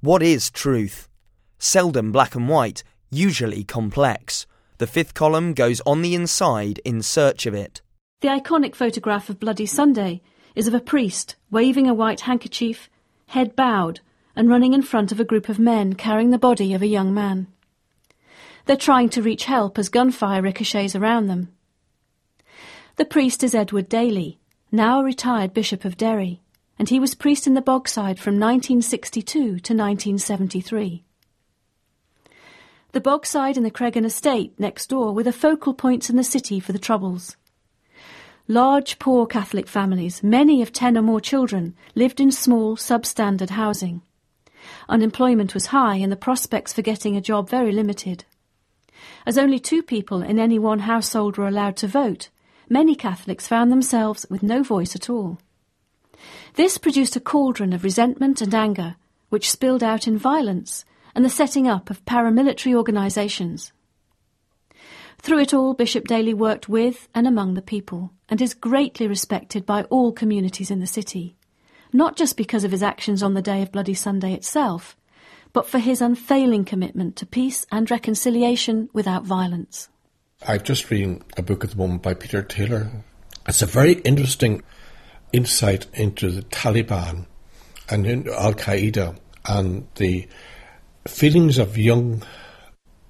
What is truth? Seldom black and white, usually complex. The fifth column goes on the inside in search of it. The iconic photograph of Bloody Sunday is of a priest waving a white handkerchief, head bowed, and running in front of a group of men carrying the body of a young man. They're trying to reach help as gunfire ricochets around them. The priest is Edward Daly, now a retired Bishop of Derry, and he was priest in the Bogside from 1962 to 1973. The Bogside and the Creggan estate next door were the focal points in the city for the Troubles. Large, poor Catholic families, many of ten or more children, lived in small, substandard housing. Unemployment was high and the prospects for getting a job very limited. As only two people in any one household were allowed to vote, many Catholics found themselves with no voice at all. This produced a cauldron of resentment and anger, which spilled out in violence and the setting up of paramilitary organisations. Through it all, Bishop Daly worked with and among the people, and is greatly respected by all communities in the city, not just because of his actions on the day of Bloody Sunday itself, but for his unfailing commitment to peace and reconciliation without violence. I'm just reading a book at the moment by Peter Taylor. It's a very interesting insight into the Taliban and into Al Qaeda and the feelings of young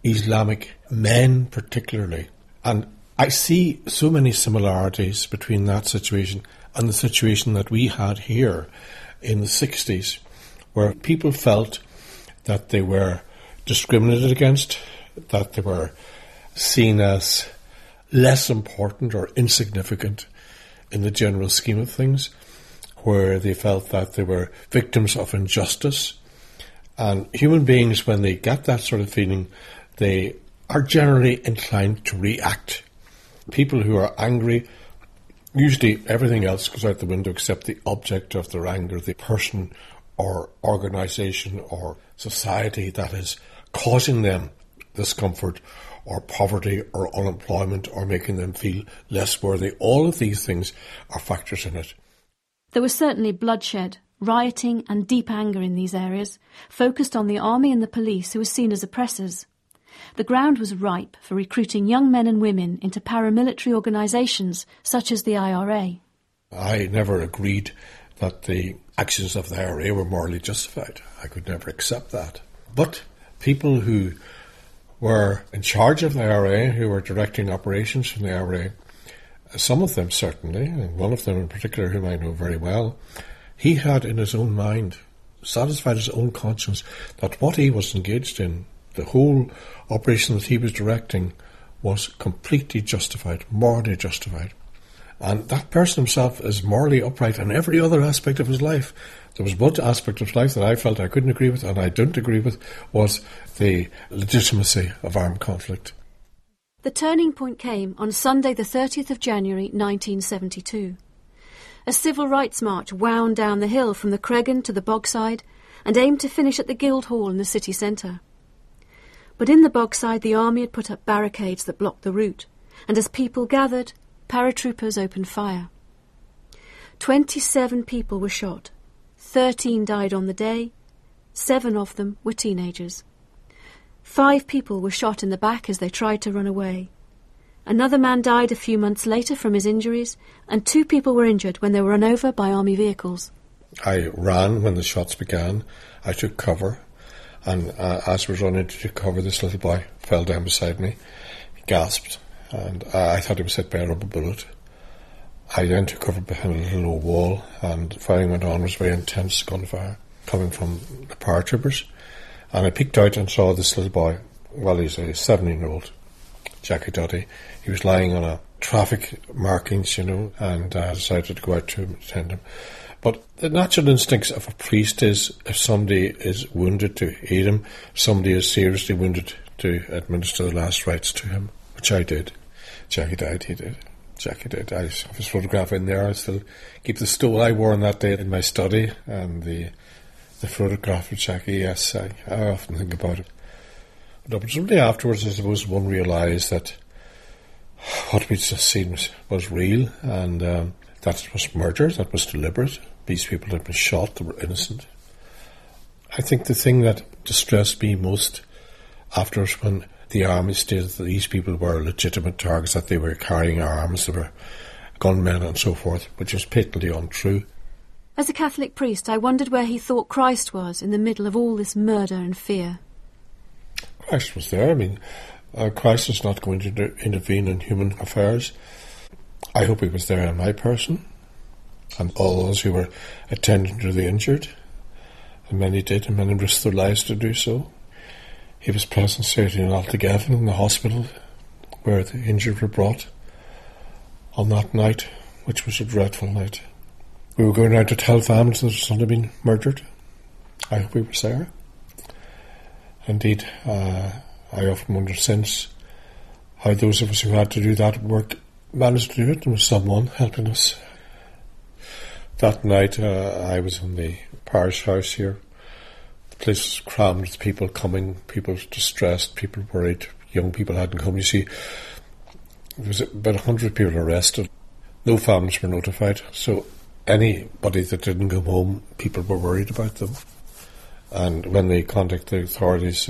Islamic men, particularly. And I see so many similarities between that situation and the situation that we had here in the 60s, where people felt that they were discriminated against, that they were seen as less important or insignificant in the general scheme of things, where they felt that they were victims of injustice. And human beings, when they get that sort of feeling, they are generally inclined to react. People who are angry, usually everything else goes out the window except the object of their anger, the person or organisation or society that is causing them discomfort or poverty or unemployment or making them feel less worthy. All of these things are factors in it. There was certainly bloodshed, rioting, and deep anger in these areas, focused on the army and the police who were seen as oppressors. The ground was ripe for recruiting young men and women into paramilitary organisations such as the IRA. I never agreed that the actions of the IRA were morally justified. I could never accept that. But people who were in charge of the IRA, who were directing operations from the IRA, some of them certainly, and one of them in particular, whom I know very well, he had in his own mind, satisfied his own conscience, that what he was engaged in, the whole operation that he was directing, was completely justified, morally justified. And that person himself is morally upright in every other aspect of his life. There was one aspect of his life that I felt I couldn't agree with and I don't agree with was the legitimacy of armed conflict. The turning point came on Sunday, the 30th of January 1972. A civil rights march wound down the hill from the Creggan to the Bogside and aimed to finish at the Guildhall in the city centre. But in the Bogside, the army had put up barricades that blocked the route, and as people gathered, paratroopers opened fire. Twenty-seven people were shot. Thirteen died on the day. Seven of them were teenagers. Five people were shot in the back as they tried to run away. Another man died a few months later from his injuries, and two people were injured when they were run over by army vehicles. I ran when the shots began. I took cover, and uh, as I was running to cover, this little boy fell down beside me. He gasped, and uh, I thought he was hit by a rubber bullet. I then took cover behind a little low wall, and firing went on. It was very intense gunfire coming from the paratroopers. And I peeked out and saw this little boy. Well, he's a 17 year old, Jackie Duddy. He was lying on a traffic markings, you know, and I uh, decided to go out to attend him. But the natural instincts of a priest is if somebody is wounded to aid him, somebody is seriously wounded to administer the last rites to him, which I did. Jackie died, he did. Jackie did. I have his photograph in there. I still keep the stole I wore on that day in my study and the the photograph of Jackie, yes, I, I often think about it. But only afterwards, I suppose, one realised that what we'd just seen was, was real and um, that was murder, that was deliberate. These people had been shot, they were innocent. I think the thing that distressed me most afterwards when the army stated that these people were legitimate targets, that they were carrying arms, they were gunmen and so forth, which was patently untrue. As a Catholic priest, I wondered where he thought Christ was in the middle of all this murder and fear. Christ was there. I mean, uh, Christ is not going to inter- intervene in human affairs. I hope he was there in my person and all those who were attending to the injured. And many did, and many risked their lives to do so. He was present certainly in Altnagelvin in the hospital where the injured were brought on that night, which was a dreadful night. We were going around to tell families that their son had been murdered. I hope we were there. Indeed, uh, I often wonder since how those of us who had to do that work managed to do it, and was someone helping us. That night, uh, I was in the parish house here. Place was crammed with people coming, people distressed, people worried. Young people hadn't come. You see, there was about a hundred people arrested. No families were notified, so anybody that didn't come home, people were worried about them. And when they contacted the authorities,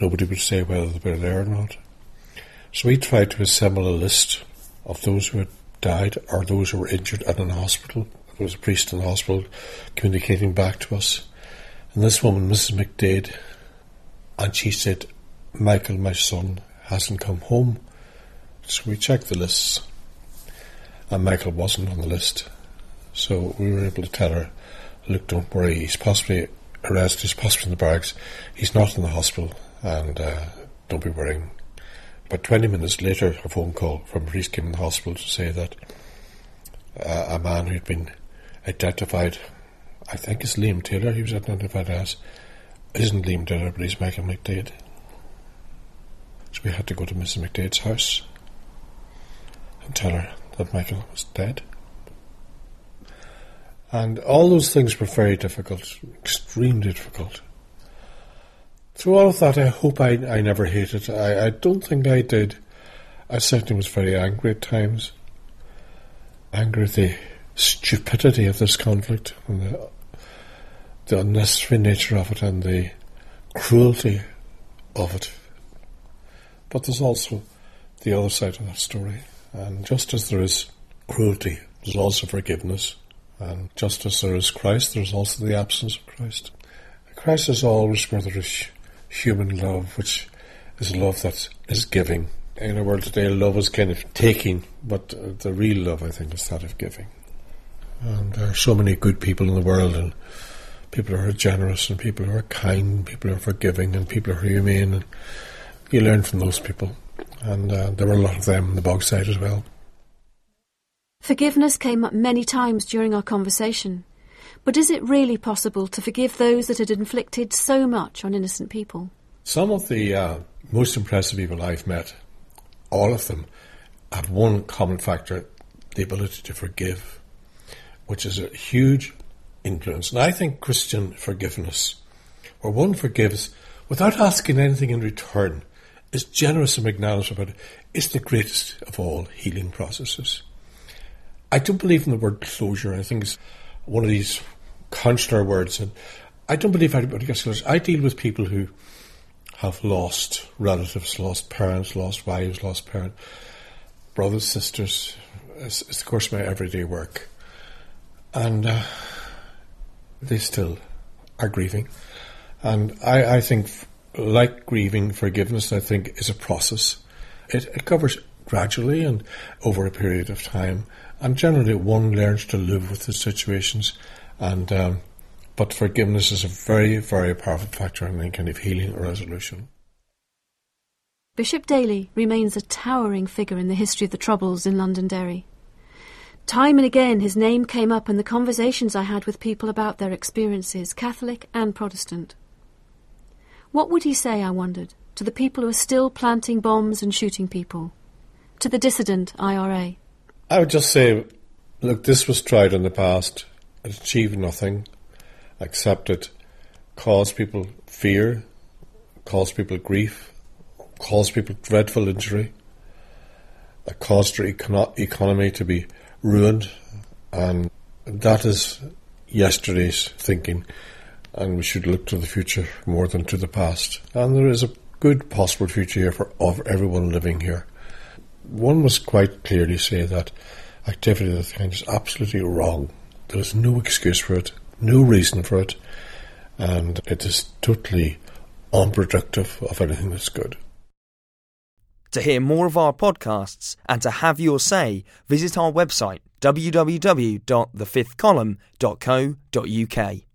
nobody would say whether they were there or not. So we tried to assemble a list of those who had died or those who were injured and in hospital. There was a priest in the hospital communicating back to us. And this woman, Mrs. McDaid, and she said, Michael, my son, hasn't come home. So we checked the lists, and Michael wasn't on the list. So we were able to tell her, look, don't worry, he's possibly arrested, he's possibly in the barracks, he's not in the hospital, and uh, don't be worrying. But 20 minutes later, a phone call from priest came in the hospital to say that uh, a man who'd been identified, I think it's Liam Taylor, he was identified as, isn't Liam Taylor, but he's Michael McDaid. So we had to go to Mrs. McDaid's house and tell her that Michael was dead. And all those things were very difficult, extremely difficult. Through all of that, I hope I, I never hated. I, I don't think I did. I certainly was very angry at times. Angry at the stupidity of this conflict and the, the unnecessary nature of it and the cruelty of it. But there's also the other side of that story. And just as there is cruelty, there's also forgiveness. And just as there is Christ, there's also the absence of Christ. Christ is always where there is human love, which is love that is giving. In our world today, love is kind of taking, but the real love, I think, is that of giving. And there are so many good people in the world, and people who are generous, and people who are kind, people who are forgiving, and people who are humane. And you learn from those people. And uh, there were a lot of them on the Bogside as well. Forgiveness came up many times during our conversation. But is it really possible to forgive those that had inflicted so much on innocent people? Some of the uh, most impressive people I've met, all of them, have one common factor the ability to forgive, which is a huge influence. And I think Christian forgiveness, where one forgives without asking anything in return, is generous and magnanimous about it, is the greatest of all healing processes. I don't believe in the word closure. I think it's one of these consular words, and I don't believe anybody gets closure. I deal with people who have lost relatives, lost parents, lost wives, lost parents, brothers, sisters. It's, it's of course my everyday work, and uh, they still are grieving. And I, I think, like grieving, forgiveness, I think, is a process. It, it covers gradually and over a period of time. And generally, one learns to live with the situations. And um, but forgiveness is a very, very powerful factor in any kind of healing or resolution. Bishop Daly remains a towering figure in the history of the Troubles in Londonderry. Time and again, his name came up in the conversations I had with people about their experiences, Catholic and Protestant. What would he say, I wondered, to the people who are still planting bombs and shooting people? To the dissident IRA? I would just say, look, this was tried in the past. It achieved nothing except it caused people fear, caused people grief, caused people dreadful injury, it caused econo- economy to be ruined, and that is yesterday's thinking. and we should look to the future more than to the past. And there is a good possible future here for everyone living here. One must quite clearly say that activity of the kind is absolutely wrong. There is no excuse for it, no reason for it, and it is totally unproductive of anything that's good. To hear more of our podcasts and to have your say, visit our website www.thefifthcolumn.co.uk.